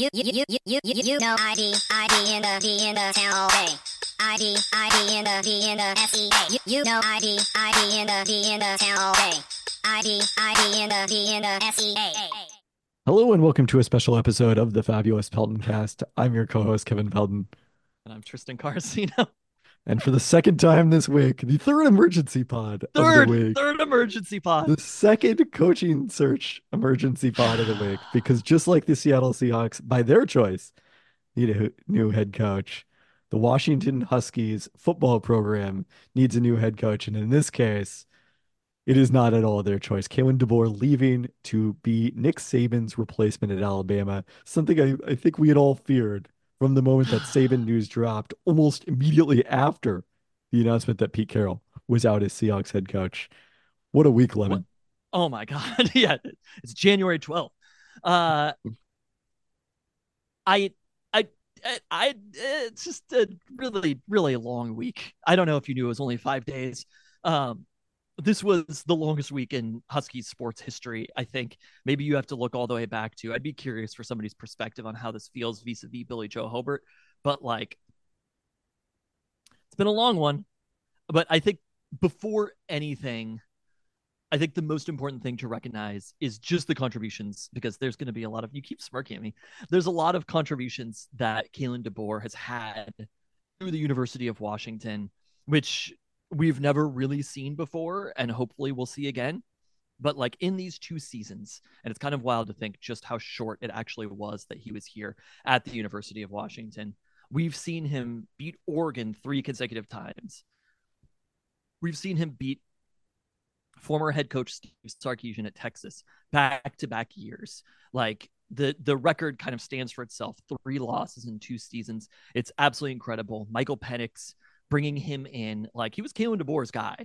you, you, you, you, you, you, you know ID, ID in the D in the town all day. ID, ID in the D in the SEA. You, you know ID, ID in the D in the town all day. ID, ID in the D in the SEA. Hello and welcome to a special episode of the Fabulous Peltoncast. I'm your co-host Kevin Pelton, And I'm Tristan Carcino. And for the second time this week, the third emergency pod Third, of the week, third emergency pod. the second coaching search emergency pod of the week, because just like the Seattle Seahawks, by their choice, need a new head coach. The Washington Huskies football program needs a new head coach, and in this case, it is not at all their choice. Kalen DeBoer leaving to be Nick Saban's replacement at Alabama, something I, I think we had all feared from the moment that Saban news dropped, almost immediately after the announcement that Pete Carroll was out as Seahawks head coach. What a week, Lemon. Oh my god. yeah. It's January 12th. Uh I I I, I it's just a really really long week. I don't know if you knew it was only 5 days. Um this was the longest week in Huskies sports history, I think. Maybe you have to look all the way back to. I'd be curious for somebody's perspective on how this feels vis-a-vis Billy Joe Hobert, but like it's been a long one. But I think before anything, I think the most important thing to recognize is just the contributions because there's going to be a lot of you keep smirking at me. There's a lot of contributions that Kalen DeBoer has had through the University of Washington, which we've never really seen before and hopefully we'll see again. But like in these two seasons, and it's kind of wild to think just how short it actually was that he was here at the University of Washington. We've seen him beat Oregon three consecutive times. We've seen him beat former head coach Steve Sarkisian at Texas back to back years. Like the the record kind of stands for itself. Three losses in two seasons. It's absolutely incredible. Michael Penix bringing him in, like he was Kalen DeBoer's guy.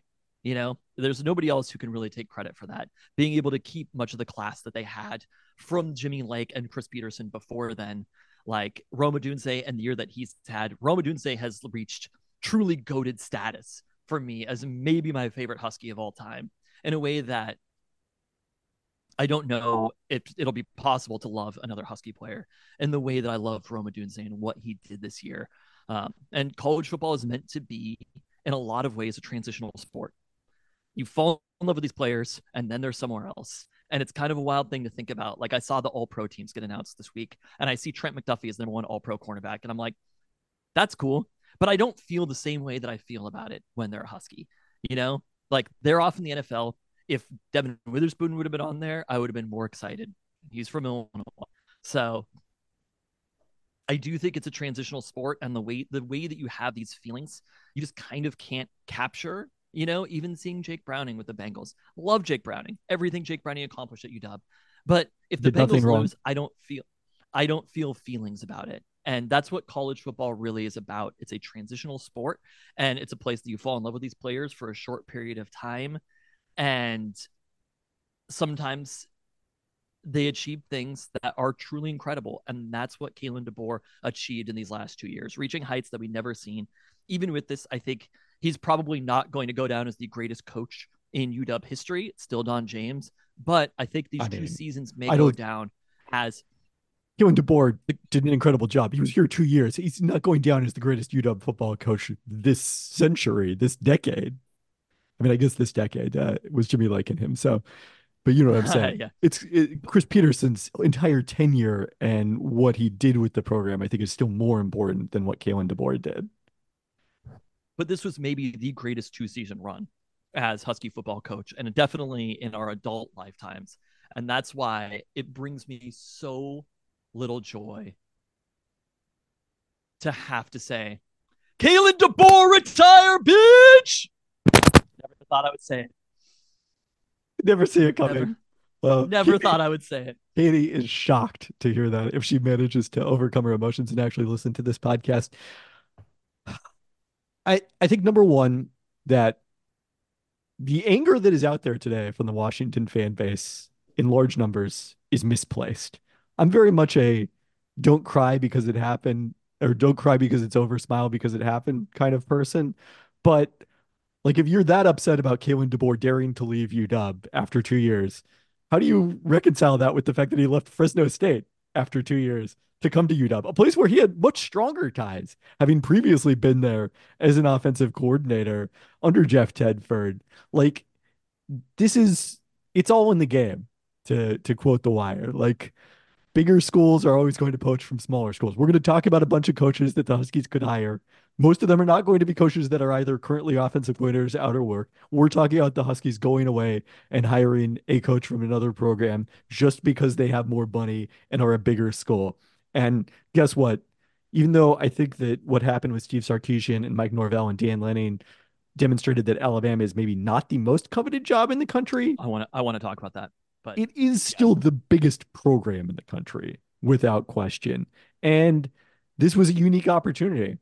You know, there's nobody else who can really take credit for that. Being able to keep much of the class that they had from Jimmy Lake and Chris Petersen before then, like Rome Odunze and the year that he's had, Rome Odunze has reached truly goaded status for me as maybe my favorite Husky of all time in a way that I don't know if it'll be possible to love another Husky player in the way that I love Rome Odunze and what he did this year. Um, and college football is meant to be, in a lot of ways, a transitional sport. You fall in love with these players, and then they're somewhere else. And it's kind of a wild thing to think about. Like I saw the All Pro teams get announced this week, and I see Trent McDuffie as number one All Pro cornerback, and I'm like, that's cool. But I don't feel the same way that I feel about it when they're a Husky. You know, like they're off in the NFL. If Devon Witherspoon would have been on there, I would have been more excited. He's from Illinois, so I do think it's a transitional sport, and the way the way that you have these feelings, you just kind of can't capture. You know, even seeing Jake Browning with the Bengals, love Jake Browning, everything Jake Browning accomplished at UW. But if the Did Bengals lose, I don't feel, I don't feel feelings about it, and that's what college football really is about. It's a transitional sport, and it's a place that you fall in love with these players for a short period of time, and sometimes they achieve things that are truly incredible. And that's what Kalen DeBoer achieved in these last two years, reaching heights that we've never seen. Even with this, I think he's probably not going to go down as the greatest coach in UW history. It's still Don James. But I think these I two seasons may go down as Kalen DeBoer did an incredible job. He was here two years. He's not going down as the greatest UW football coach this century, this decade. I mean, I guess this decade uh, was Jimmy Lake and him. So, but you know what I'm saying. yeah. It's it, Chris Petersen's entire tenure and what he did with the program. I think is still more important than what Kalen DeBoer did. but this was maybe the greatest two season run as Husky football coach, and definitely in our adult lifetimes. And that's why it brings me so little joy to have to say, Kalen DeBoer, retire, bitch! Never thought I would say it. Never see it coming. Never, Well, never Katie- thought I would say it. Katie is shocked to hear that if she manages to overcome her emotions and actually listen to this podcast. I I think number one that the anger that is out there today from the Washington fan base in large numbers is misplaced. I'm very much a don't cry because it happened or don't cry because it's over, smile because it happened kind of person. But like if you're that upset about Kalen DeBoer daring to leave UW after two years, how do you reconcile that with the fact that he left Fresno State after two years to come to UW, a place where he had much stronger ties, having previously been there as an offensive coordinator under Jeff Tedford. Like, this is it's all in the game, to to quote the wire. Like bigger schools are always going to poach from smaller schools. We're going to talk about a bunch of coaches that the Huskies could hire. Most of them are not going to be coaches that are either currently offensive coordinators out of work. We're talking about the Huskies going away and hiring a coach from another program just because they have more money and are a bigger school. And guess what? Even though I think that what happened with Steve Sarkisian and Mike Norvell and Dan Lanning demonstrated that Alabama is maybe not the most coveted job in the country. I want to I want to talk about that. But it is still the biggest program in the country without question. And this was a unique opportunity.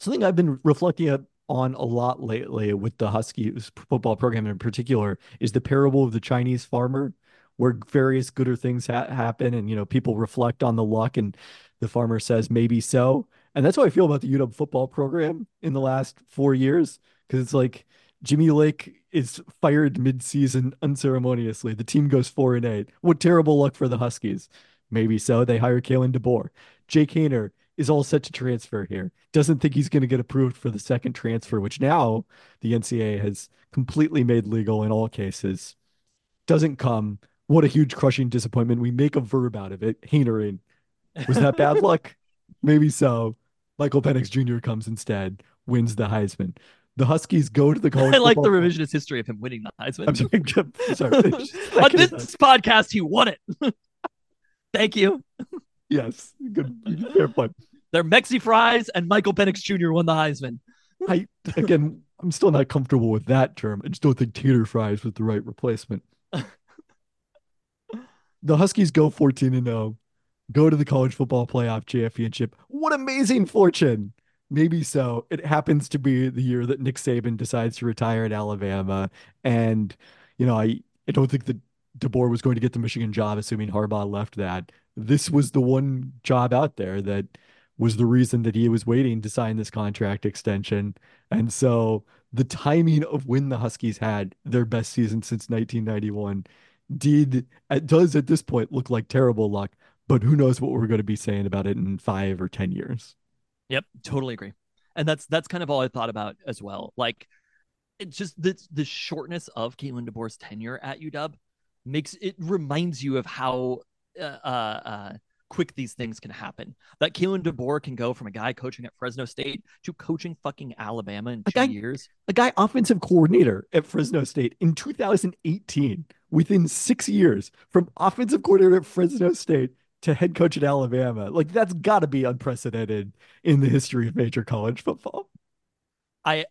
Something I've been reflecting on a lot lately with the Huskies football program in particular is the parable of the Chinese farmer where various gooder things ha- happen and you know people reflect on the luck and the farmer says maybe so and that's how i feel about the uw football program in the last four years because it's like Jimmy Lake is fired mid-season unceremoniously. The team goes four and eight. What terrible luck for the Huskies. Maybe so. They hire Kalen DeBoer. Jake Haener is all set to transfer here. Doesn't think he's going to get approved for the second transfer, which now the NCAA has completely made legal in all cases. Doesn't come. What a huge crushing disappointment. We make a verb out of it. Haenering. Was that bad luck? Maybe so. Michael Penix Jr. comes instead, wins the Heisman the Huskies go to the college. I like the revisionist history of him winning the Heisman. I'm sorry. sorry. On this podcast, he won it. Thank you. Yes, good. Fair point. They're Mexi Fries and Michael Penix Jr. won the Heisman. I again, I'm still not comfortable with that term. I just don't think tater fries was the right replacement. the Huskies go 14 and 0, go to the college football playoff championship. What amazing fortune! maybe so. It happens to be the year that Nick Saban decides to retire at Alabama. And, you know, I, I don't think that DeBoer was going to get the Michigan job, assuming Harbaugh left that. This was the one job out there that was the reason that he was waiting to sign this contract extension. And so the timing of when the Huskies had their best season since 1991 did it does at this point look like terrible luck, but who knows what we're going to be saying about it in 5 or 10 years. Yep, totally agree. And that's that's kind of all I thought about as well. Like it's just the the shortness of Kalen DeBoer's tenure at UW makes it reminds you of how uh, uh, uh, quick these things can happen. That Kalen DeBoer can go from a guy coaching at Fresno State to coaching fucking Alabama in two guy, years. A guy offensive coordinator at Fresno State in 2018, within six years, from offensive coordinator at Fresno State to head coach at Alabama. Like that's got to be unprecedented in the history of major college football. I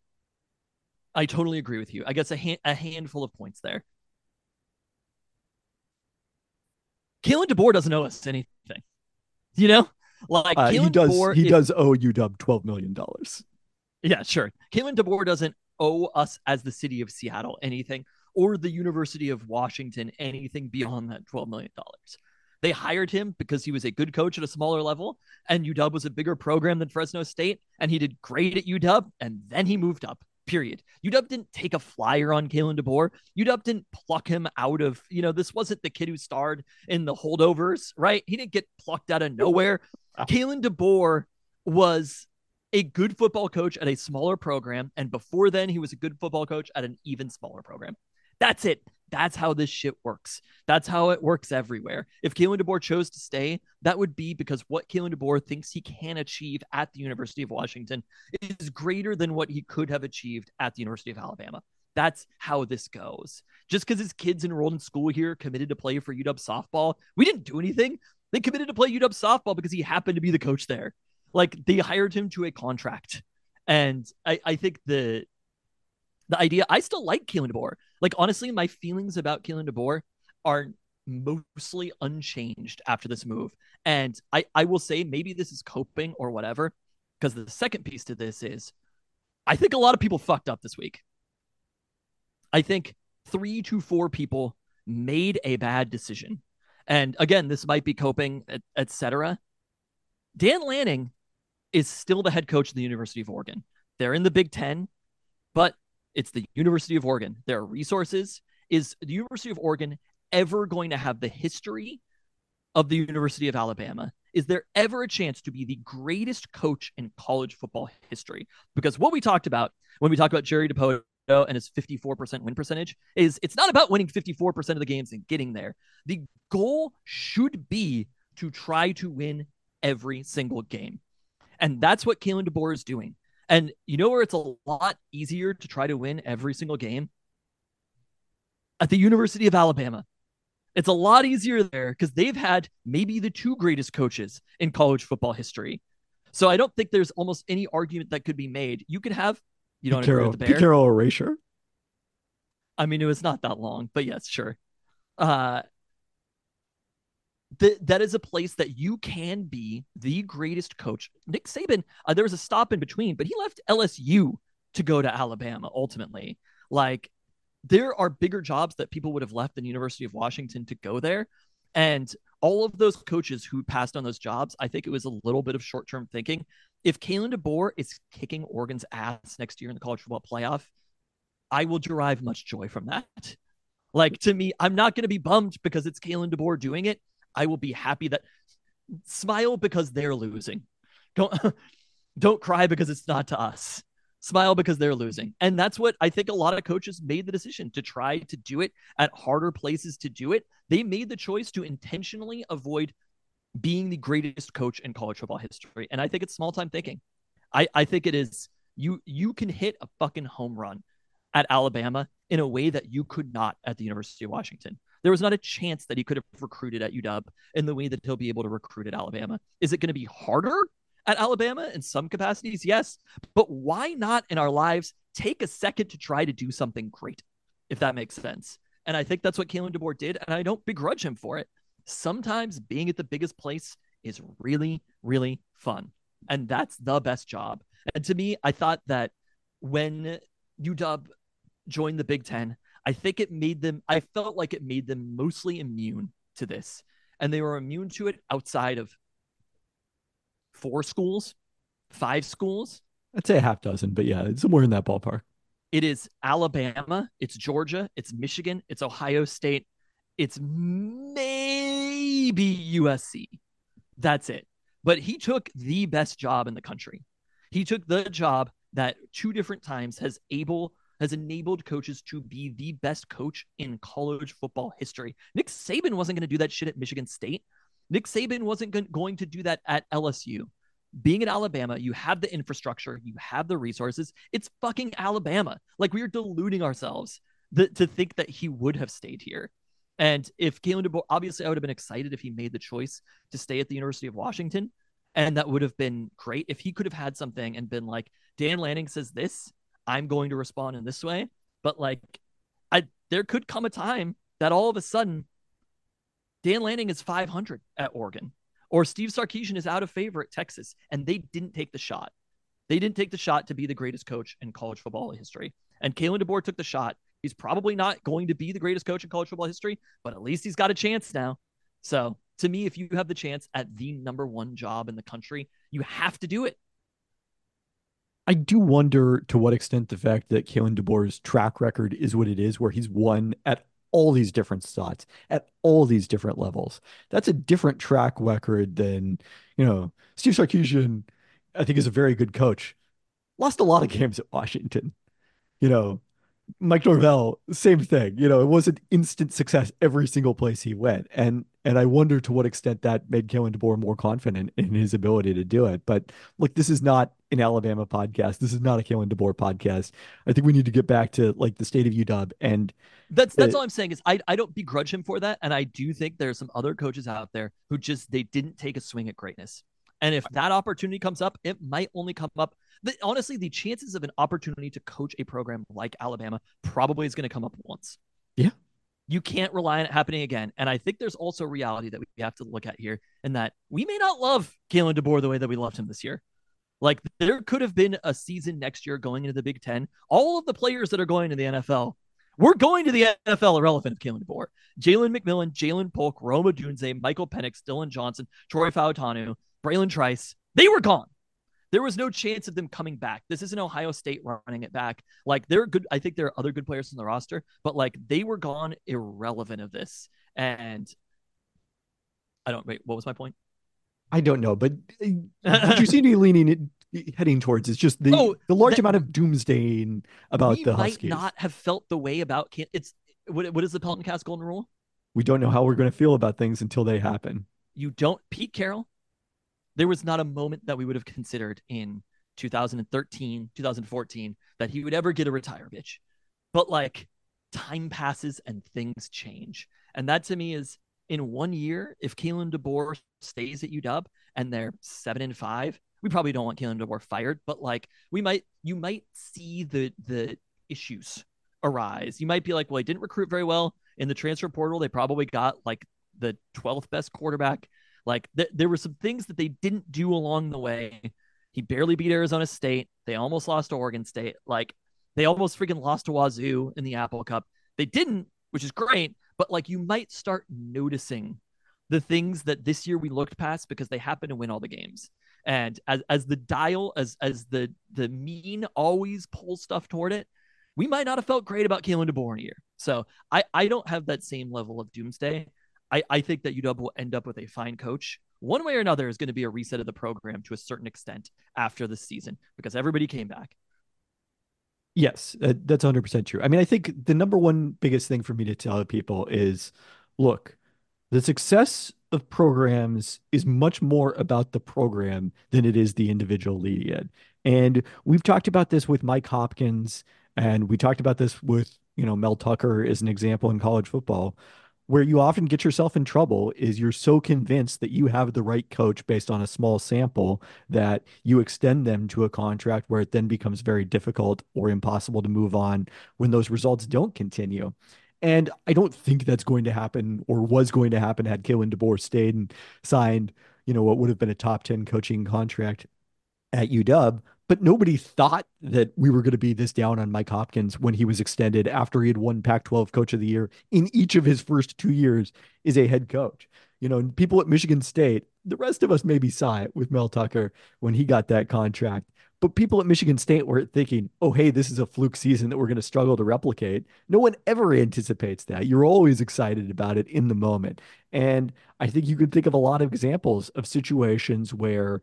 I totally agree with you. I guess a hand, a handful of points there. Kalen DeBoer doesn't owe us anything. You know, like uh, he does. DeBoer he does owe UW twelve million dollars. Yeah, sure. Kalen DeBoer doesn't owe us as the city of Seattle anything, or the University of Washington anything beyond that twelve million dollars. They hired him because he was a good coach at a smaller level, and UW was a bigger program than Fresno State, and he did great at UW, and then he moved up. Period. UW didn't take a flyer on Kalen DeBoer. UW didn't pluck him out of, you know, this wasn't the kid who starred in the holdovers, right? He didn't get plucked out of nowhere. Ah. Kalen DeBoer was a good football coach at a smaller program. And before then, he was a good football coach at an even smaller program. That's it. That's how this shit works. That's how it works everywhere. If Kalen DeBoer chose to stay, that would be because what Kalen DeBoer thinks he can achieve at the University of Washington is greater than what he could have achieved at the University of Alabama. That's how this goes. Just because his kids enrolled in school here committed to play for UW softball, we didn't do anything. They committed to play UW softball because he happened to be the coach there. Like they hired him to a contract. And I, I think the the idea I still like Kalen DeBoer. Like honestly, my feelings about Kalen DeBoer are mostly unchanged after this move. And I, I will say maybe this is coping or whatever. Because the second piece to this is I think a lot of people fucked up this week. I think three to four people made a bad decision. And again, this might be coping, etc. Dan Lanning is still the head coach of the University of Oregon. They're in the Big Ten, but it's the University of Oregon. Their resources is the University of Oregon ever going to have the history of the University of Alabama. Is there ever a chance to be the greatest coach in college football history? Because what we talked about when we talked about Jerry Dipoto and his 54% win percentage is it's not about winning 54% of the games and getting there. The goal should be to try to win every single game. And that's what Kalen DeBoer is doing. And you know where it's a lot easier to try to win every single game? At the University of Alabama. It's a lot easier there because they've had maybe the two greatest coaches in college football history. So I don't think there's almost any argument that could be made. You could have, you don't agree with the Bear. Pete Carroll erasure. I mean, it was not that long, but yes, sure. Uh, th- that is a place that you can be the greatest coach. Nick Saban, uh, there was a stop in between, but he left LSU to go to Alabama ultimately. Like, there are bigger jobs that people would have left than University of Washington to go there. And all of those coaches who passed on those jobs, I think it was a little bit of short term thinking. If Kalen DeBoer is kicking Oregon's ass next year in the college football playoff, I will derive much joy from that. Like to me, I'm not going to be bummed because it's Kalen DeBoer doing it. I will be happy that smile because they're losing. Don't don't cry because it's not to us. Smile because they're losing. And that's what I think a lot of coaches made the decision to try to do it at harder places to do it. They made the choice to intentionally avoid being the greatest coach in college football history. And I think it's small time thinking. I, I think it is you you can hit a fucking home run at Alabama in a way that you could not at the University of Washington. There was not a chance that he could have recruited at UW in the way that he'll be able to recruit at Alabama. Is it going to be harder at Alabama in some capacities? Yes. But why not in our lives take a second to try to do something great, if that makes sense? And I think that's what Kalen DeBoer did. And I don't begrudge him for it. Sometimes being at the biggest place is really, really fun. And that's the best job. And to me, I thought that when UW joined the Big Ten, I think it made them, I felt like it made them mostly immune to this. And they were immune to it outside of four schools, five schools. I'd say a half dozen, but yeah, it's somewhere in that ballpark. It is Alabama, it's Georgia, it's Michigan, it's Ohio State, it's maybe USC. That's it. But he took the best job in the country. He took the job that two different times has able has enabled coaches to be the best coach in college football history. Nick Saban wasn't going to do that shit at Michigan State. Nick Saban wasn't going to do that at LSU. Being at Alabama, you have the infrastructure, you have the resources. It's fucking Alabama. Like we are deluding ourselves th- to think that he would have stayed here. And if Kalen DeBoer, obviously, I would have been excited if he made the choice to stay at the University of Washington. And that would have been great if he could have had something and been like, Dan Lanning says this, I'm going to respond in this way. But like, I there could come a time that all of a sudden Dan Lanning is 500 at Oregon, or Steve Sarkisian is out of favor at Texas, and they didn't take the shot. They didn't take the shot to be the greatest coach in college football history. And Kalen DeBoer took the shot. He's probably not going to be the greatest coach in college football history, but at least he's got a chance now. So to me, if you have the chance at the number one job in the country, you have to do it. I do wonder to what extent the fact that Kalen DeBoer's track record is what it is, where he's won at all these different spots, at all these different levels. That's a different track record than, you know, Steve Sarkisian, I think is a very good coach. Lost a lot of games at Washington. You know, Mike Norvell, same thing. You know, it wasn't instant success every single place he went. And and I wonder to what extent that made Kalen DeBoer more confident in his ability to do it. But look, this is not an Alabama podcast. This is not a Kalen DeBoer podcast. I think we need to get back to like the state of UW. And that's that's uh, all I'm saying is I, I don't begrudge him for that. And I do think there's some other coaches out there who just they didn't take a swing at greatness. And if that opportunity comes up, it might only come up. The, honestly, the chances of an opportunity to coach a program like Alabama probably is going to come up once. Yeah. You can't rely on it happening again. And I think there's also reality that we have to look at here, and that we may not love Kalen DeBoer the way that we loved him this year. Like there could have been a season next year going into the Big Ten. All of the players that are going to the NFL, we're going to the NFL irrelevant of Kalen DeBoer. Jalen McMillan, Ja'Lynn Polk, Rome Odunze, Michael Penix, Dylan Johnson, Troy Fautanu, Bralen Trice, they were gone. There was no chance of them coming back. This isn't Ohio State running it back. Like they're good. I think there are other good players in the roster, but like they were gone irrelevant of this. And I don't wait. What was my point? I don't know, but uh, you seem to be leaning heading towards is just the Oh, the large that- amount of doomsday about the might Huskies. not have felt the way about can it's what, what is the Peltoncast golden rule? We don't know how we're going to feel about things until they happen. You don't Pete Carroll. There was not a moment that we would have considered in 2013, 2014 that he would ever get a retire bitch. But like time passes and things change. And that to me is in one year, if Kalen DeBoer stays at UW and they're seven and five, we probably don't want Kalen DeBoer fired, but like we might you might see the the issues arise. You might be like, well, he didn't recruit very well in the transfer portal. They probably got like the 12th best quarterback. Like th- there were some things that they didn't do along the way. He barely beat Arizona State. They almost lost to Oregon State. Like they almost freaking lost to Wazoo in the Apple Cup. They didn't, which is great, but like you might start noticing the things that this year we looked past because they happen to win all the games. And as as the dial as as the the mean always pulls stuff toward it, we might not have felt great about Kalen DeBoer in a year. So I I don't have that same level of doomsday. I, I think that UW will end up with a fine coach. One way or another is going to be a reset of the program to a certain extent after the season because everybody came back. Yes, uh, that's 100% true. I mean, I think the number one biggest thing for me to tell people is look, the success of programs is much more about the program than it is the individual it. And we've talked about this with Mike Hopkins, and we talked about this with, you know, Mel Tucker as an example in college football. Where you often get yourself in trouble is you're so convinced that you have the right coach based on a small sample that you extend them to a contract where it then becomes very difficult or impossible to move on when those results don't continue. And I don't think that's going to happen or was going to happen had Kalen DeBoer stayed and signed, you know, what would have been a top 10 coaching contract at UW. But nobody thought that we were going to be this down on Mike Hopkins when he was extended after he had won Pac 12 coach of the year in each of his first two years as a head coach. You know, people at Michigan State, the rest of us maybe saw it with Mel Tucker when he got that contract. But people at Michigan State were thinking, oh, hey, this is a fluke season that we're going to struggle to replicate. No one ever anticipates that. You're always excited about it in the moment. And I think you can think of a lot of examples of situations where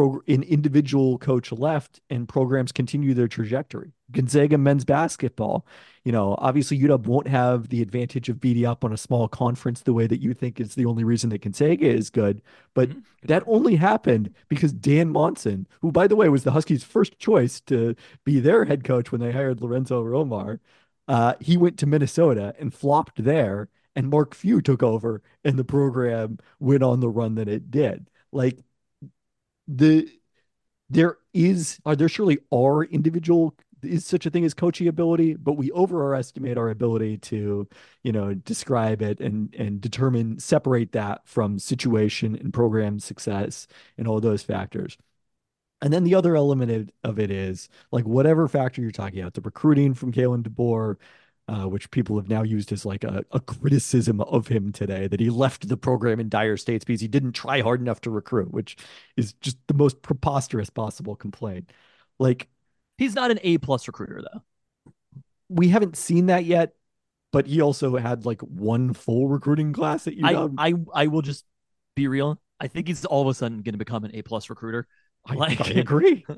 pro- an individual coach left and programs continue their trajectory. Gonzaga men's basketball, you know, obviously UW won't have the advantage of beating up on a small conference the way that you think is the only reason that Gonzaga is good. But Mhm. that only happened because Dan Monson, who by the way was the Huskies' first choice to be their head coach when they hired Lorenzo Romar, uh, he went to Minnesota and flopped there. And Mark Few took over, and the program went on the run that it did. Like the there is are there surely are individual is such a thing as coaching ability, but we overestimate our ability to, you know, describe it and and determine separate that from situation and program success and all those factors. And then the other element of, it is like whatever factor you're talking about, the recruiting from Kalen DeBoer, uh, which people have now used as like a, a criticism of him today, that he left the program in dire states because he didn't try hard enough to recruit, which is just the most preposterous possible complaint. Like He's not an A plus recruiter though. we haven't seen that yet, but he also had like one full recruiting class at I, UW. I I will just be real. I think he's all of a sudden going to become an A plus recruiter. I, like- I agree.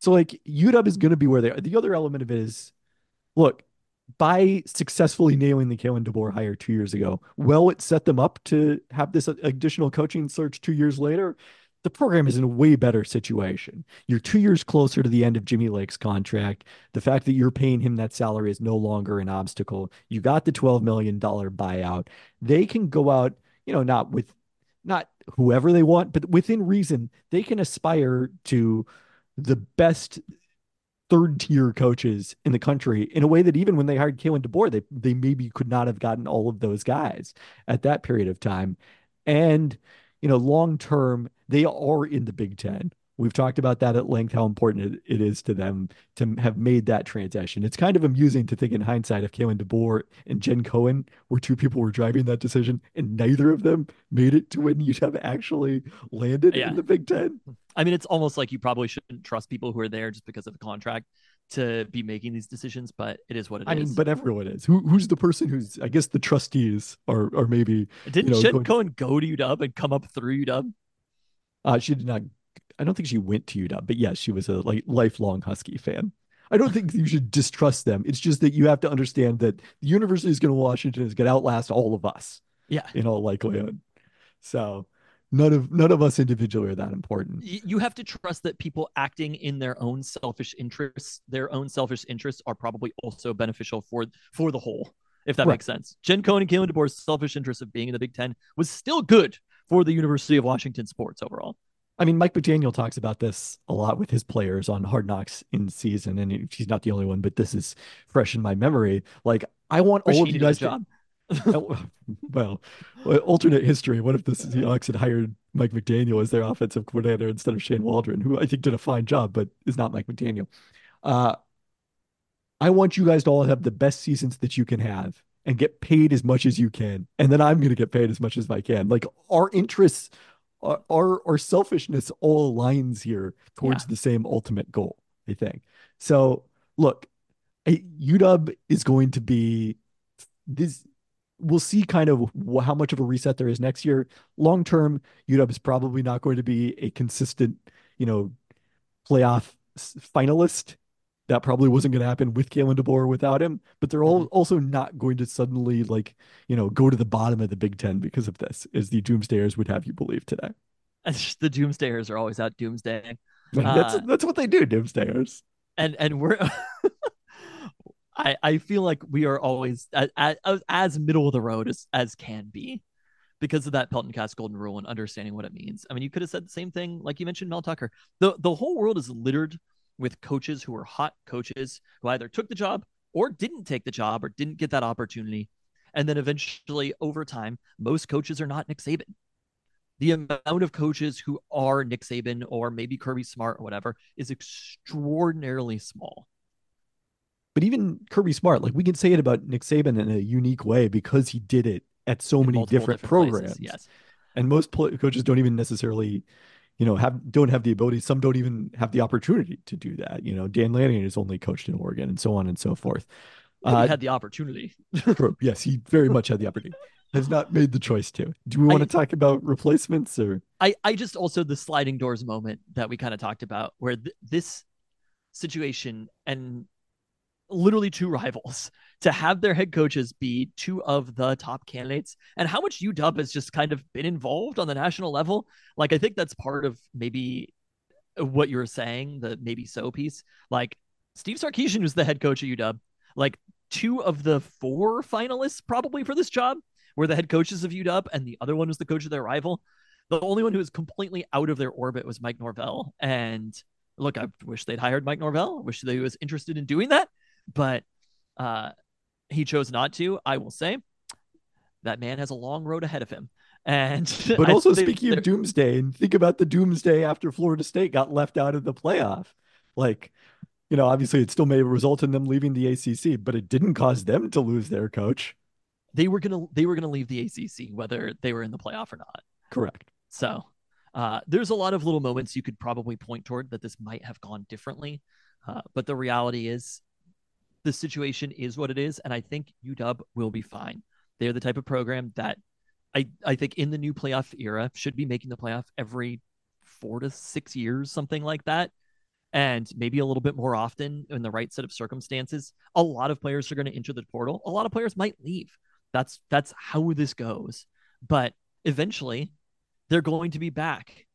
So like UW is going to be where they are. The other element of it is, look, by successfully nailing the Kalen DeBoer hire two years ago, well, it set them up to have this additional coaching search two years later. The program is in a way better situation. You're two years closer to the end of Jimmy Lake's contract. The fact that you're paying him that salary is no longer an obstacle. You got the $12 million buyout. They can go out, you know, not with not whoever they want, but within reason, they can aspire to the best third tier coaches in the country in a way that even when they hired Kalen DeBoer, they they maybe could not have gotten all of those guys at that period of time. And you know, long term, they are in the Big Ten. We've talked about that at length, how important it, is to them to have made that transition. It's kind of amusing to think in hindsight if Kalen DeBoer and Jen Cohen were two people who were driving that decision, and neither of them made it to when you'd have actually landed Yeah. in the Big Ten. I mean, it's almost like you probably shouldn't trust people who are there just because of the contract. to be making these decisions, but it is what it is. I mean, but everyone is. Who who's the person who's I guess the trustees are or maybe didn't you know, Cohen go to UW and come up through UW? uh she did not I don't think she went to UW, but yes, she was a like lifelong Husky fan. I don't think you should distrust them. It's just that you have to understand that the University of Washington is going to outlast all of us Yeah. in all likelihood. So none of none of us individually are that important. You have to trust that people acting in their own selfish interests, their own selfish interests, are probably also beneficial for for the whole. If that Right. makes sense. Jen Cohen and Kalen DeBoer's selfish interest of being in the Big Ten was still good for the University of Washington sports overall. I mean, Mike McDaniel talks about this a lot with his players on Hard Knocks in season, and he's not the only one, but this is fresh in my memory. Like, I want Wish all of you guys to. well, well, alternate history. What if the Seahawks had hired Mike McDaniel as their offensive coordinator instead of Shane Waldron, who I think did a fine job, but is not Mike McDaniel? Uh, I want you guys to all have the best seasons that you can have and get paid as much as you can. And then I'm going to get paid as much as I can. Like our interests, our, our, selfishness all aligns here towards Yeah. the same ultimate goal, I think. So look, UW is going to be this. We'll see kind of how much of a reset there is next year. Long term, UW is probably not going to be a consistent, you know, playoff finalist. That probably wasn't going to happen with Kalen DeBoer without him, but they're all also not going to suddenly like, you know, go to the bottom of the Big Ten because of this, as the doomsdayers would have you believe today. Just the doomsdayers are always out doomsdaying. that's Uh, that's what they do, doomsdayers. and and we're I I feel like we are always as, as as middle of the road as as can be because of that Peltoncast golden rule and understanding what it means. I mean, you could have said the same thing like you mentioned Mel Tucker. The the whole world is littered with coaches who are hot coaches who either took the job or didn't take the job or didn't get that opportunity. And then eventually over time, most coaches are not Nick Saban. The amount of coaches who are Nick Saban or maybe Kirby Smart or whatever is extraordinarily small. But even Kirby Smart, like we can say it about Nick Saban in a unique way because he did it at so in many different, places. programs. Yes. And most pl- coaches don't even necessarily, you know, have don't have the ability. Some don't even have the opportunity to do that. You know, Dan Lanning is only coached in Oregon, and so on and so forth. But Uh, he had the opportunity. Yes, he very much had the opportunity. Has not made the choice to. Do we want I- to talk about replacements or? I, I just also the sliding doors moment that we kind of talked about where th- this situation and literally two rivals to have their head coaches be two of the top candidates and how much UW has just kind of been involved on the national level. Like I think that's part of maybe what you were saying, the maybe so piece. Like Steve Sarkisian was the head coach at UW. Like two of the four finalists probably for this job were the head coaches of UW, and the other one was the coach of their rival. The only one who was completely out of their orbit was Mike Norvell. And look, I wish they'd hired Mike Norvell. I wish they was interested in doing that, but uh, he chose not to. I will say that man has a long road ahead of him. And But I- also they- speaking of doomsday, and think about the doomsday after Florida State got left out of the playoff. Like, you know, obviously it still may result in them leaving the ACC, but it didn't cause them to lose their coach. they were gonna they were gonna leave the ACC whether they were in the playoff or not. Correct. So uh, there's a lot of little moments you could probably point toward that this might have gone differently. Uh, but the reality is the situation is what it is. And I think UW will be fine. They're the type of program that I, I think in the new playoff era should be making the playoff every four to six years, something like that. And maybe a little bit more often in the right set of circumstances. A lot of players are going to enter the portal. A lot of players might leave. That's that's how this goes. But eventually they're going to be back.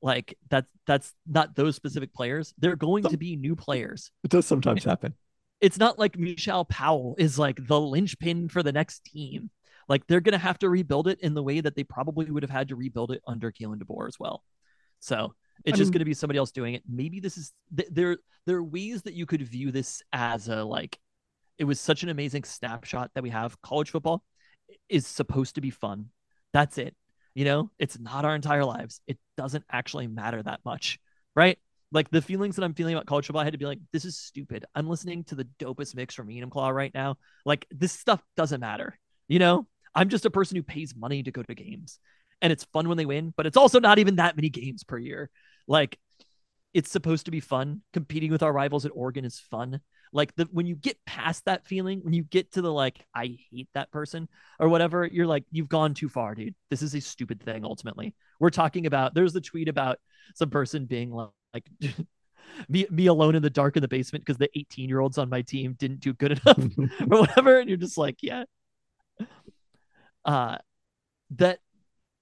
Like that's that's not those specific players. They're going to be new players. It does sometimes happen. It's not like Michelle Powell is like the linchpin for the next team. Like they're gonna have to rebuild it in the way that they probably would have had to rebuild it under Kalen DeBoer as well. So it's I just gonna be somebody else doing it. Maybe this is th- there. There are ways that you could view this as a like. It was such an amazing snapshot that we have. College football is supposed to be fun. That's it. You know, it's not our entire lives. It doesn't actually matter that much, right? Like the feelings that I'm feeling about college football, I had to be like, this is stupid. I'm listening to the dopest mix from Enumclaw right now. Like this stuff doesn't matter. You know, I'm just a person who pays money to go to games, and it's fun when they win, but it's also not even that many games per year. Like it's supposed to be fun. Competing with our rivals at Oregon is fun. Like the when you get past that feeling, when you get to the like, I hate that person or whatever, you're like, you've gone too far, dude. This is a stupid thing. Ultimately, we're talking about. There's the tweet about some person being like, like me me alone in the dark in the basement because the 18 year olds on my team didn't do good enough or whatever, and you're just like, yeah. Uh, that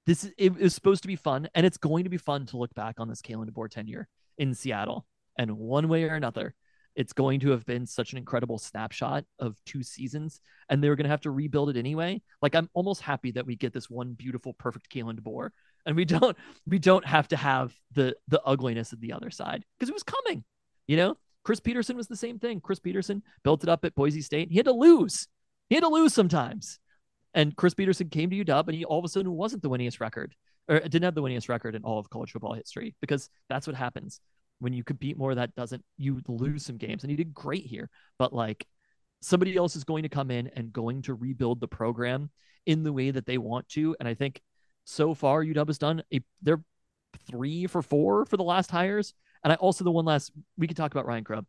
this is it is supposed to be fun, and it's going to be fun to look back on this Kalen DeBoer tenure in Seattle. And one way or another, it's going to have been such an incredible snapshot of two seasons, and they're going to have to rebuild it anyway. Like I'm almost happy that we get this one beautiful, perfect Kalen DeBoer, and we don't we don't have to have the the ugliness of the other side because it was coming. You know, Chris Petersen was the same thing. Chris Petersen built it up at Boise State. He had to lose. He had to lose sometimes. And Chris Petersen came to UW, and he all of a sudden wasn't the winningest record, or didn't have the winningest record in all of college football history because that's what happens when you compete more. That doesn't you lose some games, and he did great here. But like somebody else is going to come in and going to rebuild the program in the way that they want to, and I think so far UW has done a they're three for four for the last hires, and I also the one last we could talk about Ryan Grubb.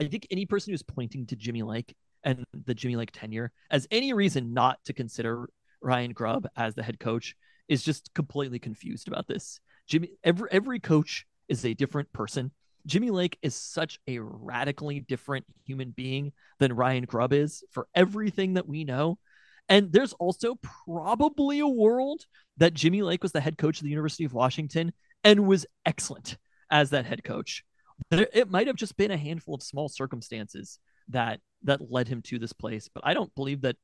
I think any person who's pointing to Jimmy Lake and the Jimmy Lake tenure as any reason not to consider Ryan Grubb as the head coach is just completely confused about this. Jimmy every every coach is a different person. Jimmy Lake is such a radically different human being than Ryan Grubb is for everything that we know. And there's also probably a world that Jimmy Lake was the head coach of the University of Washington and was excellent as that head coach. It might have just been a handful of small circumstances that that led him to this place, but I don't believe that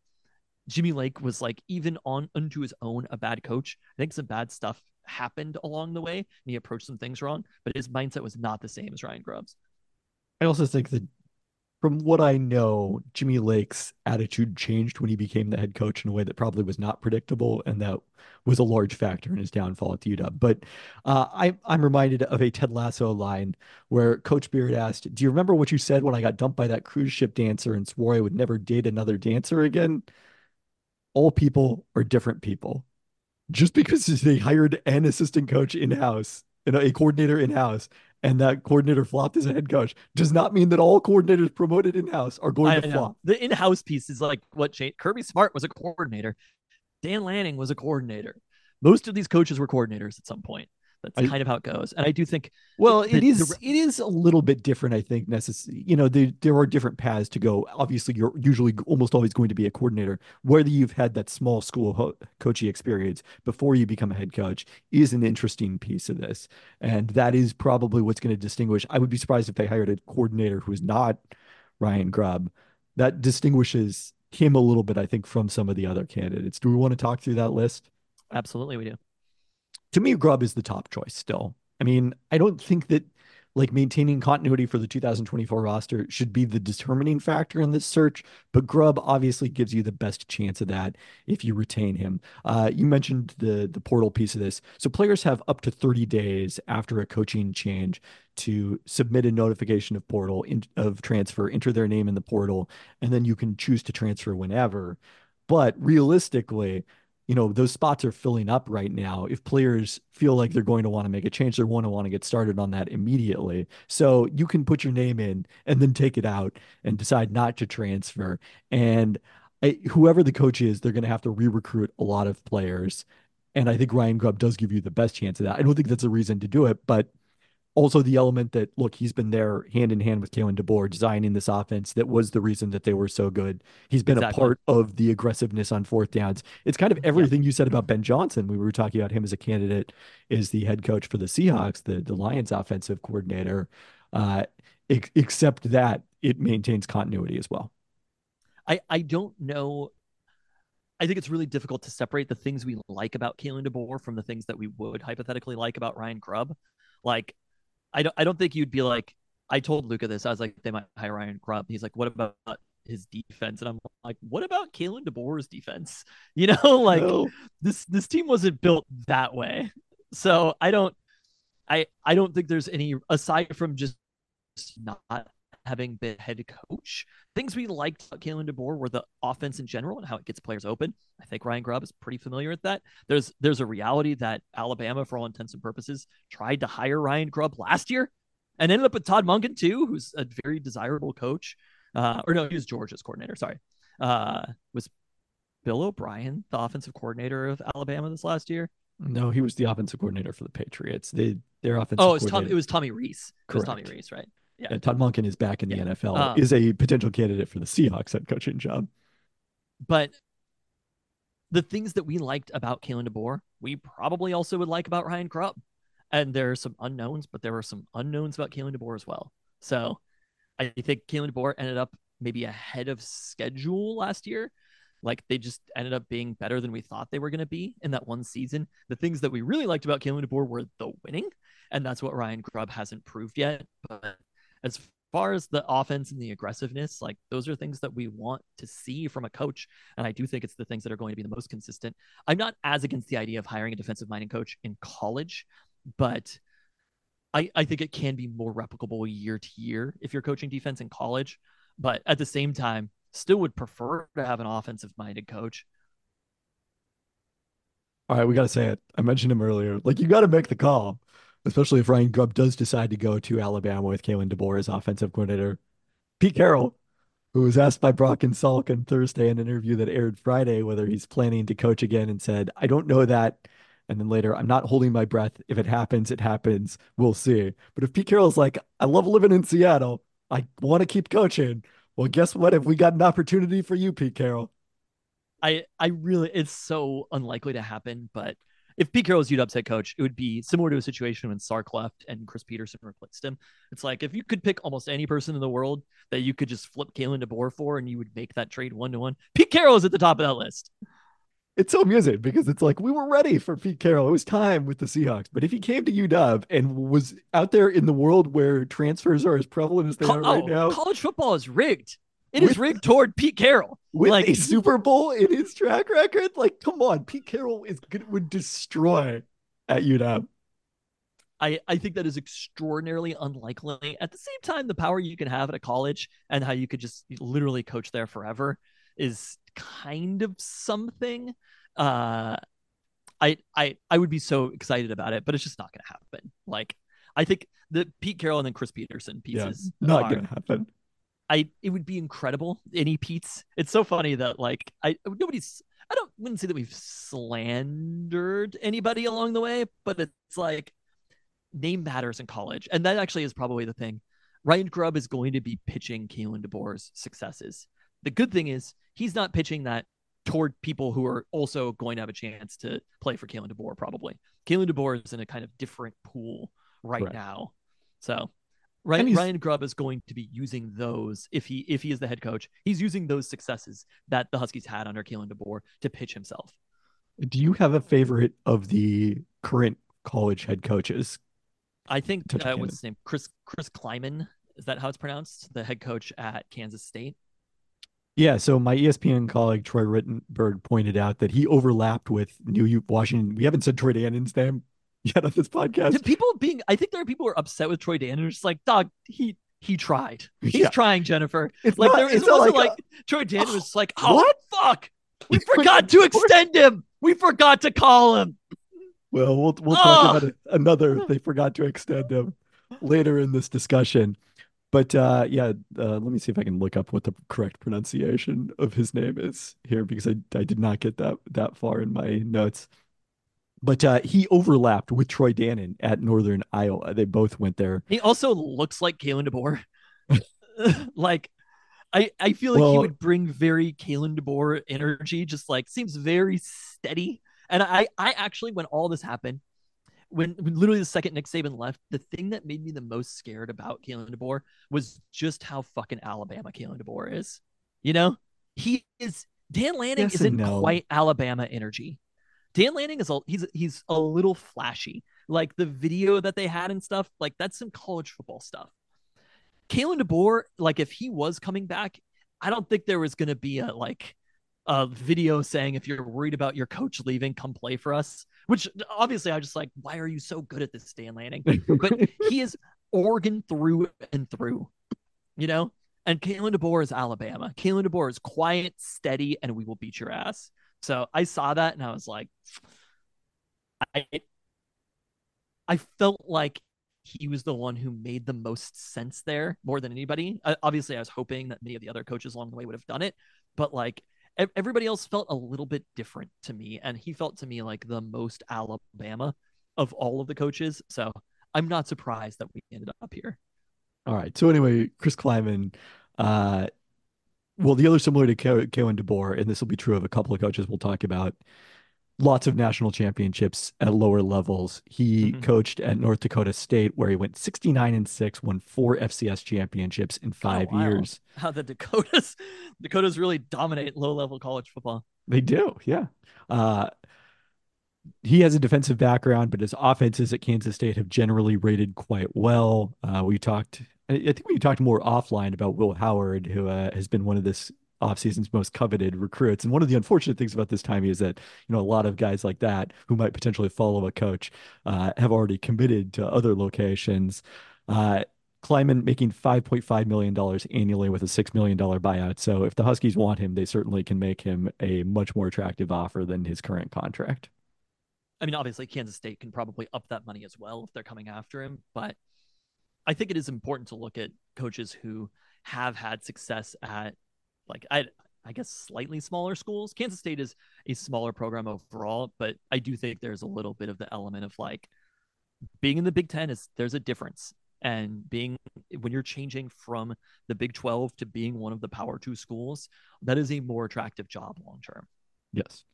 Jimmy Lake was like even on unto his own a bad coach. I think some bad stuff happened along the way and he approached some things wrong, but his mindset was not the same as Ryan Grubb's. I also think that from what I know, Jimmy Lake's attitude changed when he became the head coach in a way that probably was not predictable, and that was a large factor in his downfall at UW. But uh, I, I'm reminded of a Ted Lasso line where Coach Beard asked, "Do you remember what you said when I got dumped by that cruise ship dancer and swore I would never date another dancer again?" All people are different people. Just because they hired an assistant coach in house, and a coordinator in house, and that coordinator flopped as a head coach does not mean that all coordinators promoted in house are going I to know. flop. The in house piece is like what changed. Kirby Smart was a coordinator, Dan Lanning was a coordinator. Most of these coaches were coordinators at some point. That's I, kind of how it goes. And I do think well, the, it is the, it is a little bit different, I think, necessary. You know, there, there are different paths to go. Obviously, you're usually almost always going to be a coordinator. Whether you've had that small school ho- coaching experience before you become a head coach is an interesting piece of this. And that is probably what's going to distinguish. I would be surprised if they hired a coordinator who is not Ryan Grubb. That distinguishes him a little bit, I think, from some of the other candidates. Do we want to talk through that list? Absolutely, we do to me, Grubb is the top choice still. I mean, I don't think that like maintaining continuity for the 2024 roster should be the determining factor in this search, but Grubb obviously gives you the best chance of that if you retain him. Uh, you mentioned the the portal piece of this, so players have up to 30 days after a coaching change to submit a notification of portal in, of transfer, enter their name in the portal, and then you can choose to transfer whenever. But realistically, you know those spots are filling up right now. If players feel like they're going to want to make a change they're going to want to get started on that immediately. So you can put your name in and then take it out and decide not to transfer. And I, whoever the coach is they're going to have to re-recruit a lot of players. And i think ryan grubb does give you the best chance of that. I don't think that's a reason to do it but also the element that look, he's been there hand in hand with Kalen DeBoer designing this offense that was the reason that they were so good. He's been exactly. a part of the aggressiveness on fourth downs. It's kind of everything yeah. you said about Ben Johnson. We were talking about him as a candidate is the head coach for the Seahawks, the the Lions offensive coordinator. Uh, ex- except that it maintains continuity as well. I I don't know I think it's really difficult to separate the things we like about Kalen DeBoer from the things that we would hypothetically like about Ryan Grubb. Like I don't I don't think you'd be like I told Luca this. I was like, they might hire Ryan Grubb. He's like, what about his defense? And I'm like, what about Kalen DeBoer's defense? You know, like no. this this team wasn't built that way. So I don't I I don't think there's any aside from just not having been head coach. Things we liked about Kalen DeBoer were the offense in general and how it gets players open. I think Ryan Grubb is pretty familiar with that. There's there's a reality that Alabama, for all intents and purposes, tried to hire Ryan Grubb last year and ended up with Todd Monken too, who's a very desirable coach. Uh, or no, he was Georgia's coordinator. Sorry, uh, was Bill O'Brien the offensive coordinator of Alabama this last year? No, he was the offensive coordinator for the Patriots. They their offensive. Oh, it was Tommy. It was Tommy Rees. It was Tommy Rees, right? Yeah. Todd Monken is back in the yeah. NFL. Um, is a potential candidate for the Seahawks head coaching job. But the things that we liked about Kalen DeBoer, we probably also would like about Ryan Grubb. And there are some unknowns, but there were some unknowns about Kalen DeBoer as well. So I think Kalen DeBoer ended up maybe ahead of schedule last year. Like they just ended up being better than we thought they were going to be in that one season. The things that we really liked about Kalen DeBoer were the winning, and that's what Ryan Grubb hasn't proved yet. But as far as the offense and the aggressiveness, like those are things that we want to see from a coach. And I do think it's the things that are going to be the most consistent. I'm not as against the idea of hiring a defensive minded coach in college, but I, I think it can be more replicable year to year if you're coaching defense in college. But at the same time, still would prefer to have an offensive minded coach. All right, we got to say it. I mentioned him earlier. Like, you got to make the call, especially if Ryan Grubb does decide to go to Alabama with Kalen DeBoer as offensive coordinator. Pete Carroll, who was asked by Brock and Salk on Thursday in an interview that aired Friday whether he's planning to coach again and said, I don't know that. And then later, I'm not holding my breath. If it happens, it happens. We'll see. But if Pete Carroll's like, I love living in Seattle, I want to keep coaching. Well, guess what? If we got an opportunity for you, Pete Carroll. I I really it's so unlikely to happen, but if Pete Carroll was UW's head coach, it would be similar to a situation when Sark left and Chris Petersen replaced him. It's like if you could pick almost any person in the world that you could just flip Kalen DeBoer for and you would make that trade one to one, Pete Carroll is at the top of that list it's so amusing because it's like we were ready for Pete Carroll. It was time with the Seahawks. But if he came to UW and was out there in the world where transfers are as prevalent as they Co- are right oh, now, college football is rigged. It with, is rigged toward Pete Carroll. With like, a Super Bowl in his track record, like come on, Pete Carroll is good, would destroy at UW. I, I think that is extraordinarily unlikely. At the same time, the power you can have at a college and how you could just literally coach there forever is kind of something. Uh, I I I would be so excited about it, but it's just not going to happen. Like I think the Pete Carroll and then Chris Petersen pieces yeah, not going to happen. I it would be incredible any Pete's. It's so funny that like I nobody's I don't wouldn't say that we've slandered anybody along the way, but it's like name matters in college, and that actually is probably the thing. Ryan Grubb is going to be pitching Kalen DeBoer's successes. The good thing is he's not pitching that toward people who are also going to have a chance to play for Kalen DeBoer, probably. Kalen DeBoer is in a kind of different pool right, right. now. So Ryan, Ryan Grubb is going to be using those if he if he is the head coach. He's using those successes that the Huskies had under Kalen DeBoer to pitch himself. Do you have a favorite of the current college head coaches? I think uh, what's his name? Chris Chris Klieman. Is that how it's pronounced? The head coach at Kansas State. Yeah, so my ESPN colleague Troy Rittenberg pointed out that he overlapped with New Washington. We haven't said Troy Dannen's name yet on this podcast. people being, I think there are people who are upset with Troy Dannen. Just like, dog, he he tried. He's yeah. trying, Jennifer. It's like not, there it wasn't like, like a, Troy Dannen was like, oh what? fuck, we forgot to extend him. We forgot to call him. Well, we'll we'll oh. talk about it. another. They forgot to extend him later in this discussion. But uh, yeah, uh, let me see if I can look up what the correct pronunciation of his name is here because I, I did not get that that far in my notes. But uh, he overlapped with Troy Dannen at Northern Iowa. They both went there. He also looks like Kalen DeBoer. like, I I feel like well, he would bring very Kalen DeBoer energy. Just like seems very steady. And I I actually when all this happened, when, when literally the second Nick Saban left, the thing that made me the most scared about Kalen DeBoer was just how fucking Alabama Kalen DeBoer is. You know, he is Dan Lanning yes isn't no. quite Alabama energy. Dan Lanning is a he's he's a little flashy. Like the video that they had and stuff, like that's some college football stuff. Kalen DeBoer, like if he was coming back, I don't think there was gonna be a like a video saying if you're worried about your coach leaving, come play for us. Which obviously I just like, why are you so good at this, Dan Lanning? But he is Oregon through and through. you know? And Kalen DeBoer is Alabama. Kalen DeBoer is quiet, steady, and we will beat your ass. So I saw that and I was like, I, I felt like he was the one who made the most sense there more than anybody. Uh, obviously, I was hoping that many of the other coaches along the way would have done it, but like everybody else felt a little bit different to me, and he felt to me like the most Alabama of all of the coaches. So I'm not surprised that we ended up here. All right. So anyway, Chris Klieman, uh, well, the other similar to Kalen DeBoer, and this will be true of a couple of coaches we'll talk about, lots of national championships at lower levels. He mm-hmm. coached at North Dakota State, where he went 69 and six, won four FCS championships in five oh, wow. years. How the Dakotas, Dakotas really dominate low level college football. They do, yeah. Uh, he has a defensive background, but his offenses at Kansas State have generally rated quite well. Uh, we talked, I think we talked more offline about Will Howard, who uh, has been one of this offseason's most coveted recruits. And one of the unfortunate things about this time is that, you know, a lot of guys like that who might potentially follow a coach uh, have already committed to other locations. Uh, Klieman making $5.5 million annually with a $6 million buyout. So if the Huskies want him, they certainly can make him a much more attractive offer than his current contract. I mean, obviously, Kansas State can probably up that money as well if they're coming after him. But I think it is important to look at coaches who have had success at like I I guess slightly smaller schools. Kansas State is a smaller program overall, but I do think there's a little bit of the element of like being in the Big Ten is there's a difference. And being when you're changing from the Big 12 to being one of the power two schools, that is a more attractive job long term. Yes.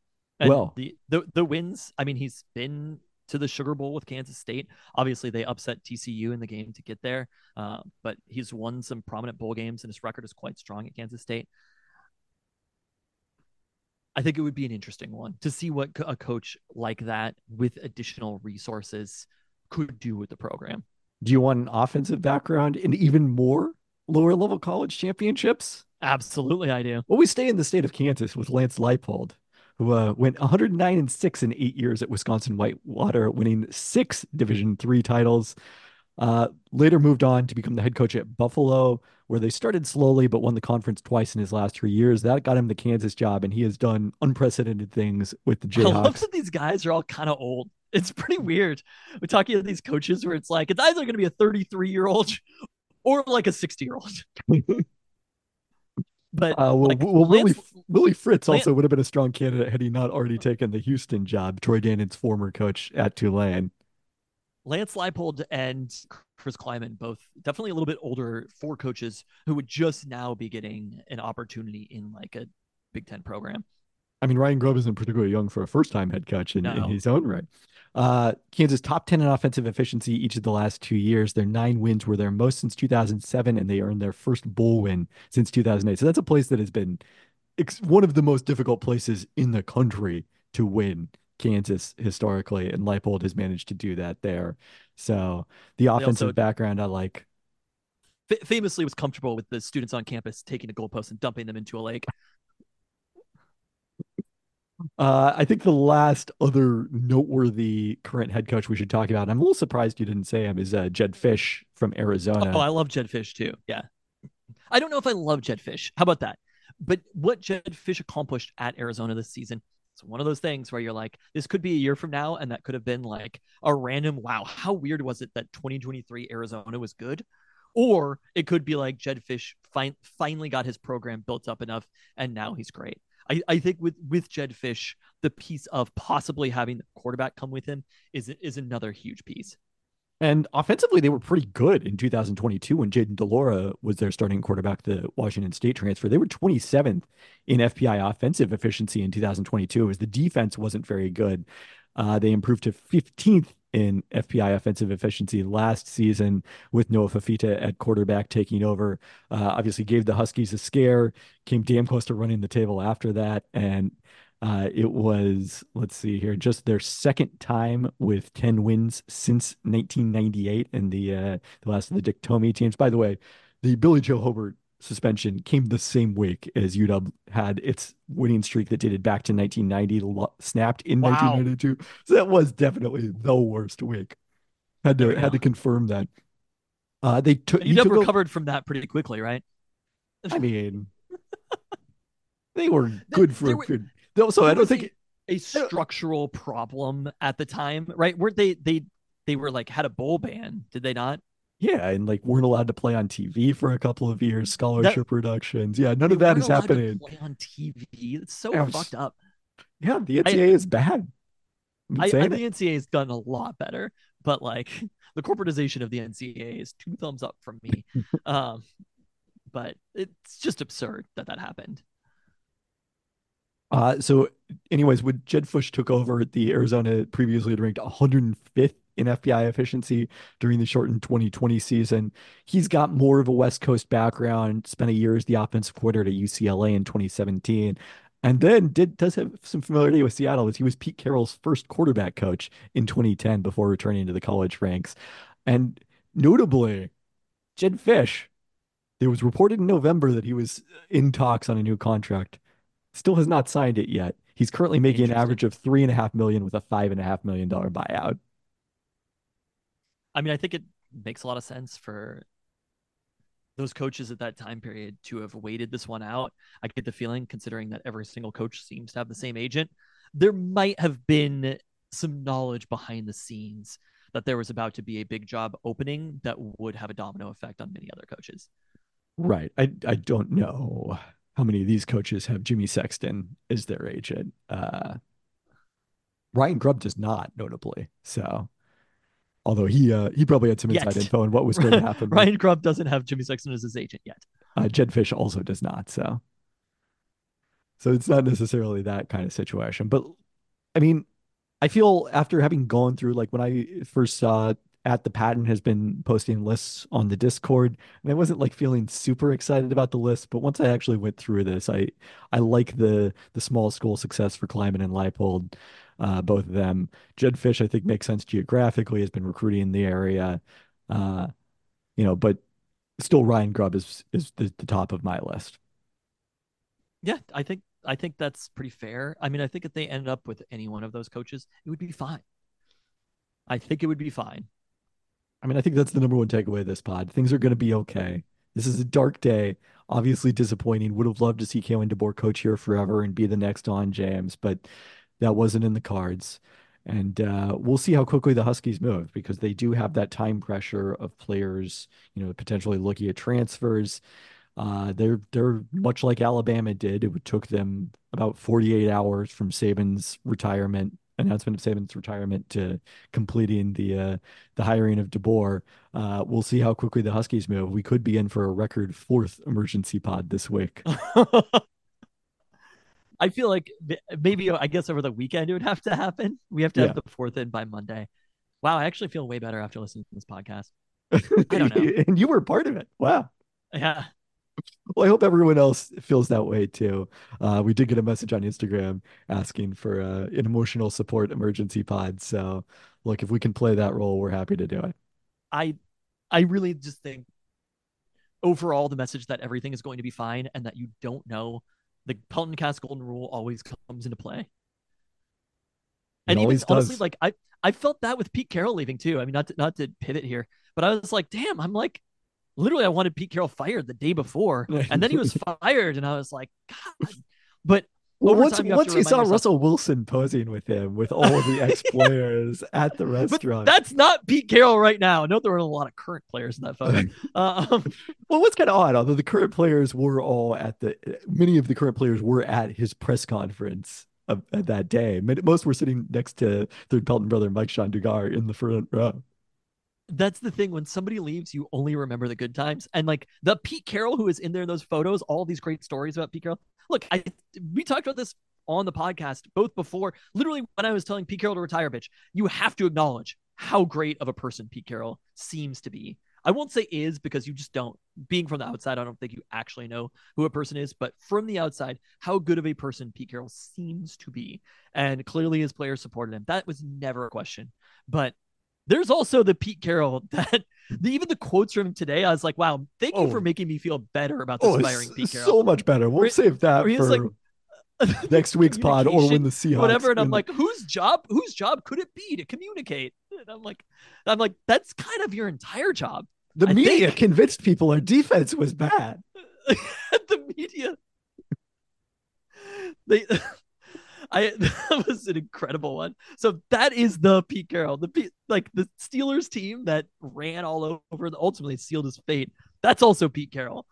And well, the, the the wins, I mean, he's been to the Sugar Bowl with Kansas State. Obviously, they upset TCU in the game to get there, uh, but he's won some prominent bowl games, and his record is quite strong at Kansas State. I think it would be an interesting one to see what a coach like that with additional resources could do with the program. Do you want an offensive background and even more lower level college championships? Absolutely, I do. Well, we stay in the state of Kansas with Lance Leipold, who uh, went 109 and six in eight years at Wisconsin Whitewater, winning six Division three titles. Uh, later moved on to become the head coach at Buffalo, where they started slowly but won the conference twice in his last three years. That got him the Kansas job, and he has done unprecedented things with the Jayhawks. I love that these guys are all kind of old. It's pretty weird. We're talking to these coaches where it's like it's either going to be a 33 year old or like a 60 year old. But uh, well, like, well Lance, Willie, Willie Fritz also would have been a strong candidate had he not already taken the Houston job. Troy Dannen's former coach at Tulane. Lance Leipold and Chris Klieman, both definitely a little bit older four coaches who would just now be getting an opportunity in like a Big Ten program. I mean, Ryan Grubb isn't particularly young for a first time head coach in, no. in his own right. Uh, Kansas top 10 in offensive efficiency each of the last two years. Their nine wins were their most since 2007, and they earned their first bowl win since 2008. So that's a place that has been ex- one of the most difficult places in the country to win Kansas historically, and Leipold has managed to do that there. So the offensive also, background, I like. Famously, was comfortable with the students on campus taking a goalpost and dumping them into a lake. Uh, I think the last other noteworthy current head coach we should talk about, I'm a little surprised you didn't say him, is uh, Jedd Fisch from Arizona. Oh, I love Jedd Fisch too. Yeah. I don't know if I love Jedd Fisch. How about that? But what Jedd Fisch accomplished at Arizona this season, it's one of those things where you're like, this could be a year from now, and that could have been like a random wow. How weird was it that 2023 Arizona was good? Or it could be like Jedd Fisch fin- finally got his program built up enough, and now he's great. I, I think with with Jedd Fisch, the piece of possibly having the quarterback come with him is is another huge piece. And offensively, they were pretty good in 2022 when Jayden de Laura was their starting quarterback, the Washington State transfer. They were 27th in FPI offensive efficiency in 2022. It was the defense wasn't very good. Uh, they improved to 15th in FPI offensive efficiency last season with Noah Fifita at quarterback taking over. Uh, obviously, gave the Huskies a scare, came damn close to running the table after that. And uh, it was, let's see here, just their second time with 10 wins since 1998 and the, uh, the last of the Dick Tomey teams. By the way, the Billy Joe Hobert suspension came the same week as UW had its winning streak that dated back to 1990, snapped in wow. 1992. So that was definitely the worst week. Had to had to confirm that. Uh, they took. You never recovered from that pretty quickly, right? I mean, they were good for a good. So I don't think a, a structural problem at the time, right? Weren't they? They they were like had a bowl ban, did they not? Yeah, and like weren't allowed to play on TV for a couple of years, scholarship that, reductions. Yeah, none of that is happening. play on TV. It's so was, fucked up. Yeah, the NCAA I, is bad. I, I think the NCAA has done a lot better, but like the corporatization of the NCAA is two thumbs up from me. um, but it's just absurd that that happened. Uh, so, anyways, when Jedd Fisch took over, the Arizona previously had ranked 105th in FPI efficiency during the shortened 2020 season. He's got more of a West Coast background, spent a year as the offensive coordinator at UCLA in 2017. And then did does have some familiarity with Seattle as he was Pete Carroll's first quarterback coach in 2010 before returning to the college ranks. And notably, Jedd Fisch, it was reported in November that he was in talks on a new contract. Still has not signed it yet. He's currently making an average of three and a half million with a five and a half million dollar buyout. I mean, I think it makes a lot of sense for those coaches at that time period to have waited this one out. I get the feeling, considering that every single coach seems to have the same agent, there might have been some knowledge behind the scenes that there was about to be a big job opening that would have a domino effect on many other coaches. Right. I I don't know how many of these coaches have Jimmy Sexton as their agent. Uh, Ryan Grubb does not, notably. So Although he uh, he probably had some inside yet. info on what was going to happen. Ryan Grubb doesn't have Jimmy Sexton as his agent yet. Uh, Jedd Fisch also does not. So, so it's not necessarily that kind of situation. But I mean, I feel after having gone through like when I first saw at the patent has been posting lists on the Discord, and I wasn't like feeling super excited about the list. But once I actually went through this, I I like the the small school success for Klieman and Leipold uh, both of them. Jedd Fisch, I think, makes sense geographically, has been recruiting in the area, uh, you know, but still Ryan Grubb is is the, the top of my list. Yeah, I think I think that's pretty fair. I mean, I think if they ended up with any one of those coaches, it would be fine. I think it would be fine. I mean, I think that's the number one takeaway of this pod. Things are going to be okay. This is a dark day. Obviously disappointing. Would have loved to see Kalen DeBoer coach here forever and be the next on James, but that wasn't in the cards. And uh, we'll see how quickly the Huskies move because they do have that time pressure of players, you know, potentially looking at transfers. Uh, they're they're much like Alabama did. It took them about 48 hours from Saban's retirement announcement of Saban's retirement to completing the uh, the hiring of DeBoer. Uh, we'll see how quickly the Huskies move. We could be in for a record fourth emergency pod this week. I feel like maybe I guess over the weekend it would have to happen. We have to yeah. have the fourth in by Monday. Wow, I actually feel way better after listening to this podcast. I don't know. and you were part of it. Wow. Yeah. Well, I hope everyone else feels that way too. Uh, we did get a message on Instagram asking for uh, an emotional support emergency pod. So, look, if we can play that role, we're happy to do it. I, I really just think overall the message that everything is going to be fine and that you don't know the Peltoncast Golden Rule always comes into play. And even honestly, like I I felt that with Pete Carroll leaving too. I mean, not to, not to pivot here, but I was like, damn, I'm like, literally, I wanted Pete Carroll fired the day before, and then he was fired, and I was like, God. But well, once once you saw yourself, Russell Wilson posing with him with all of the ex players at the restaurant, that's not Pete Carroll right now. I know there were a lot of current players in that photo. um, well, what's kind of odd, although the current players were all at the, many of the current players were at his press conference of, of that day. Most were sitting next to their Pelton brother Mike-Jean Dugar in the front row that's the thing when somebody leaves you only remember the good times. And like the pete carroll who is in there in those photos all these great stories about pete carroll. Look i we talked about this on the podcast both before. Literally when i was telling pete carroll to retire bitch you have to acknowledge how great of a person pete carroll seems to be. I won't say is because you just don't. Being from the outside i don't think you actually know who a person is but from the outside how good of a person pete carroll seems to be. And clearly his players supported him. That was never a question. But there's also the Pete Carroll that the, even the quotes from him today. I was like, wow, thank oh. you for oh. making me feel better about this oh, inspiring Pete Carroll. So much better. We'll where, save that for like, next week's pod or when the Seahawks whatever. And I'm like, whose job? Whose job could it be to communicate? And I'm like, I'm like, that's kind of your entire job. The I media think- convinced people our defense was bad. the media. They, I that was an incredible one. So that is the Pete Carroll, the Pete, like the Steelers team that ran all over, and ultimately sealed his fate. That's also Pete Carroll.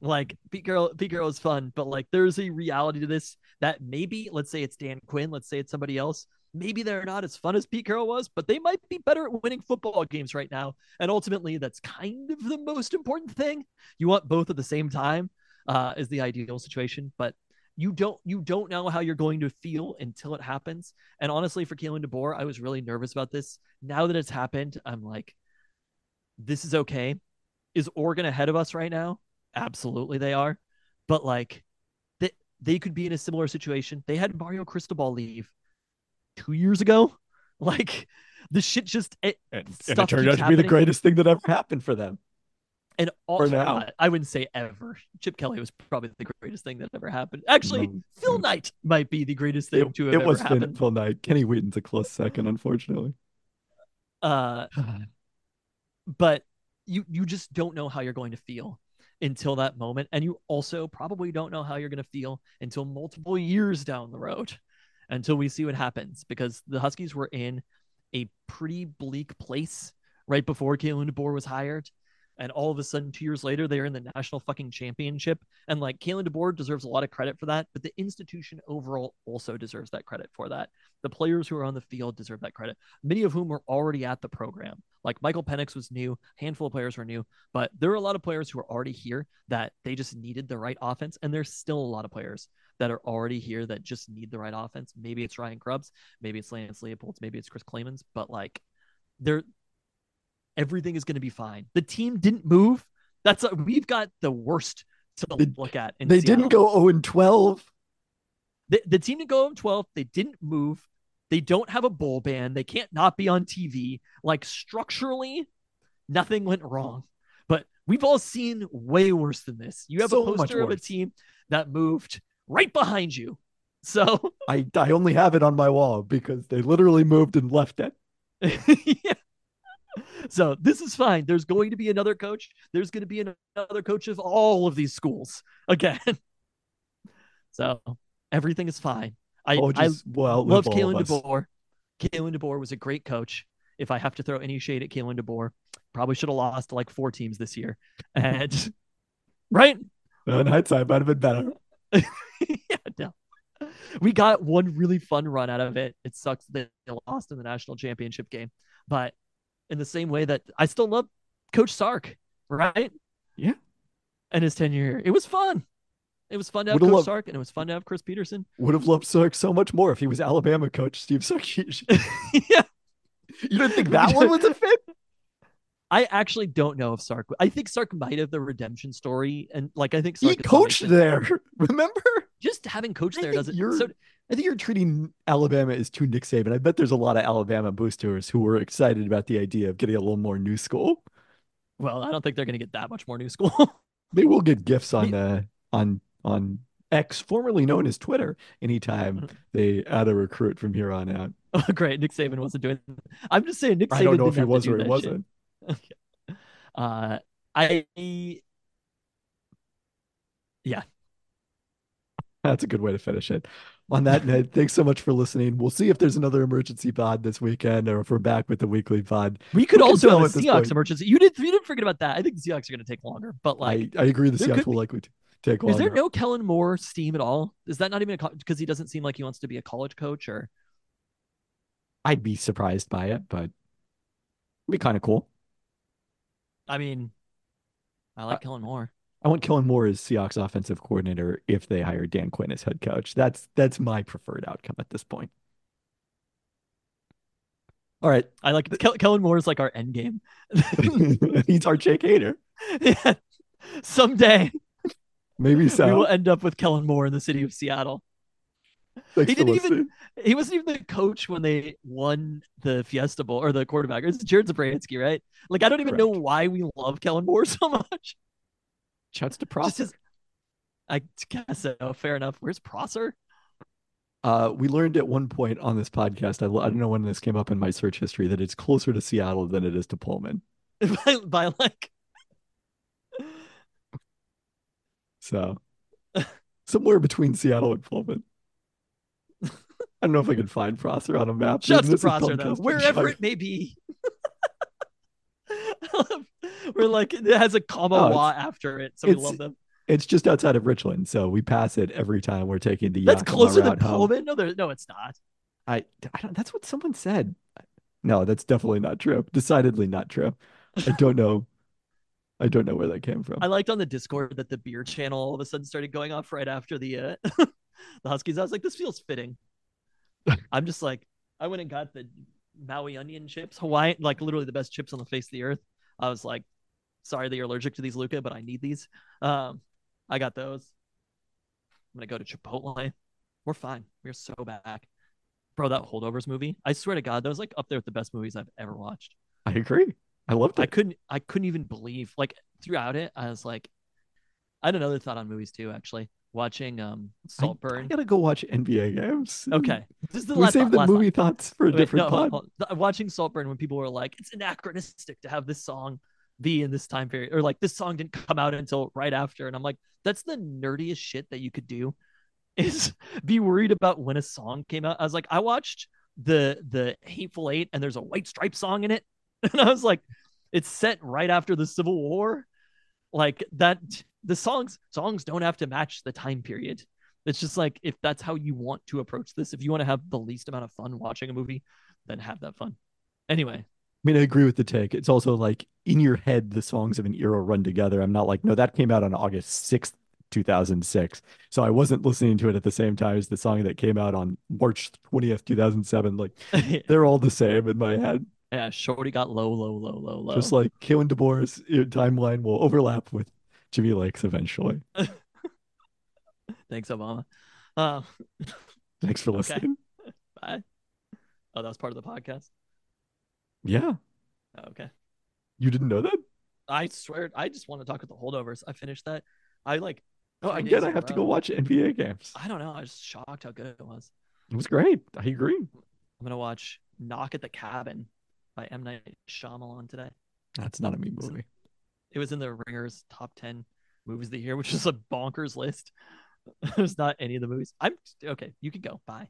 Like Pete Carroll, Pete Carroll is fun, but like there's a reality to this that maybe, let's say it's Dan Quinn, let's say it's somebody else. Maybe they're not as fun as Pete Carroll was, but they might be better at winning football games right now. And ultimately, that's kind of the most important thing. You want both at the same time uh, is the ideal situation, but you don't you don't know how you're going to feel until it happens. And honestly, for Kalen DeBoer, I was really nervous about this. Now that it's happened, I'm like, this is okay. Is Oregon ahead of us right now? Absolutely, they are. But like, they they could be in a similar situation. They had Mario Cristobal leave two years ago. Like, the shit just it, And, and it turned out to be the greatest thing that ever happened for them. And all. I- wouldn't say ever. Chip Kelly was probably the greatest thing that ever happened. Actually, No, Phil no. Knight might be the greatest thing It, to have it ever was happened. Phil Knight. Kenny Wheaton's a close second, unfortunately. Uh, but you you just don't know how you're going to feel until that moment and you also probably don't know how you're going to feel until multiple years down the road until we see what happens because the huskies were in a pretty bleak place right before Kalen DeBoer was hired and all of a sudden two years later they're in the national fucking championship and like Kalen DeBoer deserves a lot of credit for that but the institution overall also deserves that credit for that the players who are on the field deserve that credit many of whom were already at the program. Like Michael Penix was new, handful of players were new, but there were a lot of players who were already here that they just needed the right offense. And there's still a lot of players that are already here that just need the right offense. Maybe it's Ryan Grubbs, maybe it's Lance Leipold, maybe it's Chris Clemens, but like they're everything is going to be fine. The team didn't move. That's a, we've got the worst to They- look at. In They Seattle. didn't go 0 and 12. The, the team didn't go 12. They didn't move. They don't have a bowl ban. They can't not be on TV. Like structurally, nothing went wrong. But we've all seen way worse than this. You have So a poster of a team that moved right behind you. So I, I only have it on my wall because they literally moved and left it. yeah. So this is fine. There's going to be another coach. There's going to be another coach of all of these schools again. So everything is fine. I, Oh, I just, well, love Kalen. DeBoer. Kalen DeBoer was a great coach. If I have to throw any shade at Kalen DeBoer, probably should have lost like four teams this year. And right? In hindsight, might have been better. yeah, no. We got one really fun run out of it. It sucks that they lost in the national championship game. But in the same way that I still love Coach Sark, right? Yeah. And his tenure here. It was fun. It was fun to have Would've Coach loved- Sark and it was fun to have Chris Petersen. Would have loved Sark so much more if he was Alabama coach Steve Sarkisian. yeah. You didn't think that one was a fit? I actually don't know if Sark. I think Sark might have the redemption story, and like I think He Sark is coached there. Remember? Just having coach there doesn't. you're- So I think you're treating Alabama as too Nick Saban. I bet there's a lot of Alabama boosters who were excited about the idea of getting a little more new school. well, I don't think they're going to get that much more new school. They will get gifts on uh, on on X, formerly known as Twitter, anytime Mhm. they add a recruit from here on out. oh, great! Nick Saban wasn't doing. I'm just saying Nick Saban. I don't know if he was or he that wasn't. Uh, I That's a good way to finish it. On that note, thanks so much for listening. We'll see if there's another emergency pod this weekend or if we're back with the weekly pod. we could can also have a Seahawks point? emergency. You did. You didn't forget about that. I think the Seahawks are going to take longer, but like. I, I agree the Seahawks will be- likely take Is there no Kellen Moore steam at all? Is that not even a because he doesn't seem like he wants to be a college coach or I'd be surprised by it, but it'd be kind of cool. I mean, I like Uh, Kellen Moore. I want Kellen Moore as Seahawks offensive coordinator if they hire Dan Quinn as head coach. That's that's my preferred outcome at this point. All right. I like Kel- Kellen Moore is like our end game. He's our Jake Hader. Yeah. Someday Maybe We will end up with Kellen Moore in the city of Seattle. Thanks he didn't even. He wasn't even the coach when they won the Fiesta Bowl or the quarterback. It's Jared Zabransky, right? Like I don't even know why we love Kellen Moore so much. Chance to Prosser. I guess so. Fair enough. Where's Prosser? Uh, we learned at one point on this podcast, I, I, don't know when this came up in my search history, that it's closer to Seattle than it is to Pullman. by, by like. so, somewhere between Seattle and Pullman. I don't know if I can find Prosser on a map. Shouts Prosser, though, wherever it may be. I love we're like it has a comma Oh, wa after it, so we love them. It's just outside of Richland, so we pass it every time we're taking the That's Yakima closer than. Pullman. No, there, no, it's not. I, I don't, that's what someone said. No, that's definitely not true. Decidedly not true. I don't know. I don't know where that came from. I liked on the Discord that the beer channel all of a sudden started going off right after the uh, the Huskies. I was like, this feels fitting. I'm just like, I went and got the Maui onion chips, Hawaii, like literally the best chips on the face of the earth. I was like, sorry that you're allergic to these, Luca, but I need these. Um, I got those. I'm gonna go to Chipotle. We're fine. We're so back. Bro, that holdovers movie. I swear to God, that was like up there with the best movies I've ever watched. I agree. I loved I couldn't I couldn't even believe like throughout it, I was like I had another thought on movies too, actually. Watching um I, I Saltburn. gotta go watch NBA games. Okay. This is the We last saved thought, the movie thought. thoughts for a Wait, different no, hold- pod. hold. Th- Watching Saltburn when people were like, it's anachronistic to have this song be in this time period, or like this song didn't come out until right after. And I'm like, that's the nerdiest shit that you could do is be worried about when a song came out. I was like, I watched the the Hateful Eight and there's a White Stripe song in it. And I was like, it's set right after the Civil War. Like that the songs songs don't have to match the time period. It's just like if that's how you want to approach this, if you want to have the least amount of fun watching a movie, then have that fun. Anyway, I mean, I agree with the take. It's also like in your head, the songs of an era run together. I'm not like, no, that came out on August 6th, 2006. So I wasn't listening to it at the same time as the song that came out on March 20th, 2007. Like they're all the same in my head. yeah, Shorty got low, low, low, low, low. Just like Kalen DeBoer's uh, timeline will overlap with Jimmy Lake's eventually. Thanks, Obama. Uh, Thanks for Okay. listening. bye. Oh, that was part of the podcast. Yeah. Oh, okay. You didn't know that? I swear, I just want to talk about the holdovers. I finished that. I like. Oh, again, I have to go watch NBA games. I don't know. I was shocked how good it was. It was great. I agree. I'm gonna watch Knock at the Cabin by M Night Shyamalan today. That's not a me movie. It was in the Ringers top ten movies of the year, which is a bonkers list. There's not any of the movies. I'm okay. You can go. Bye.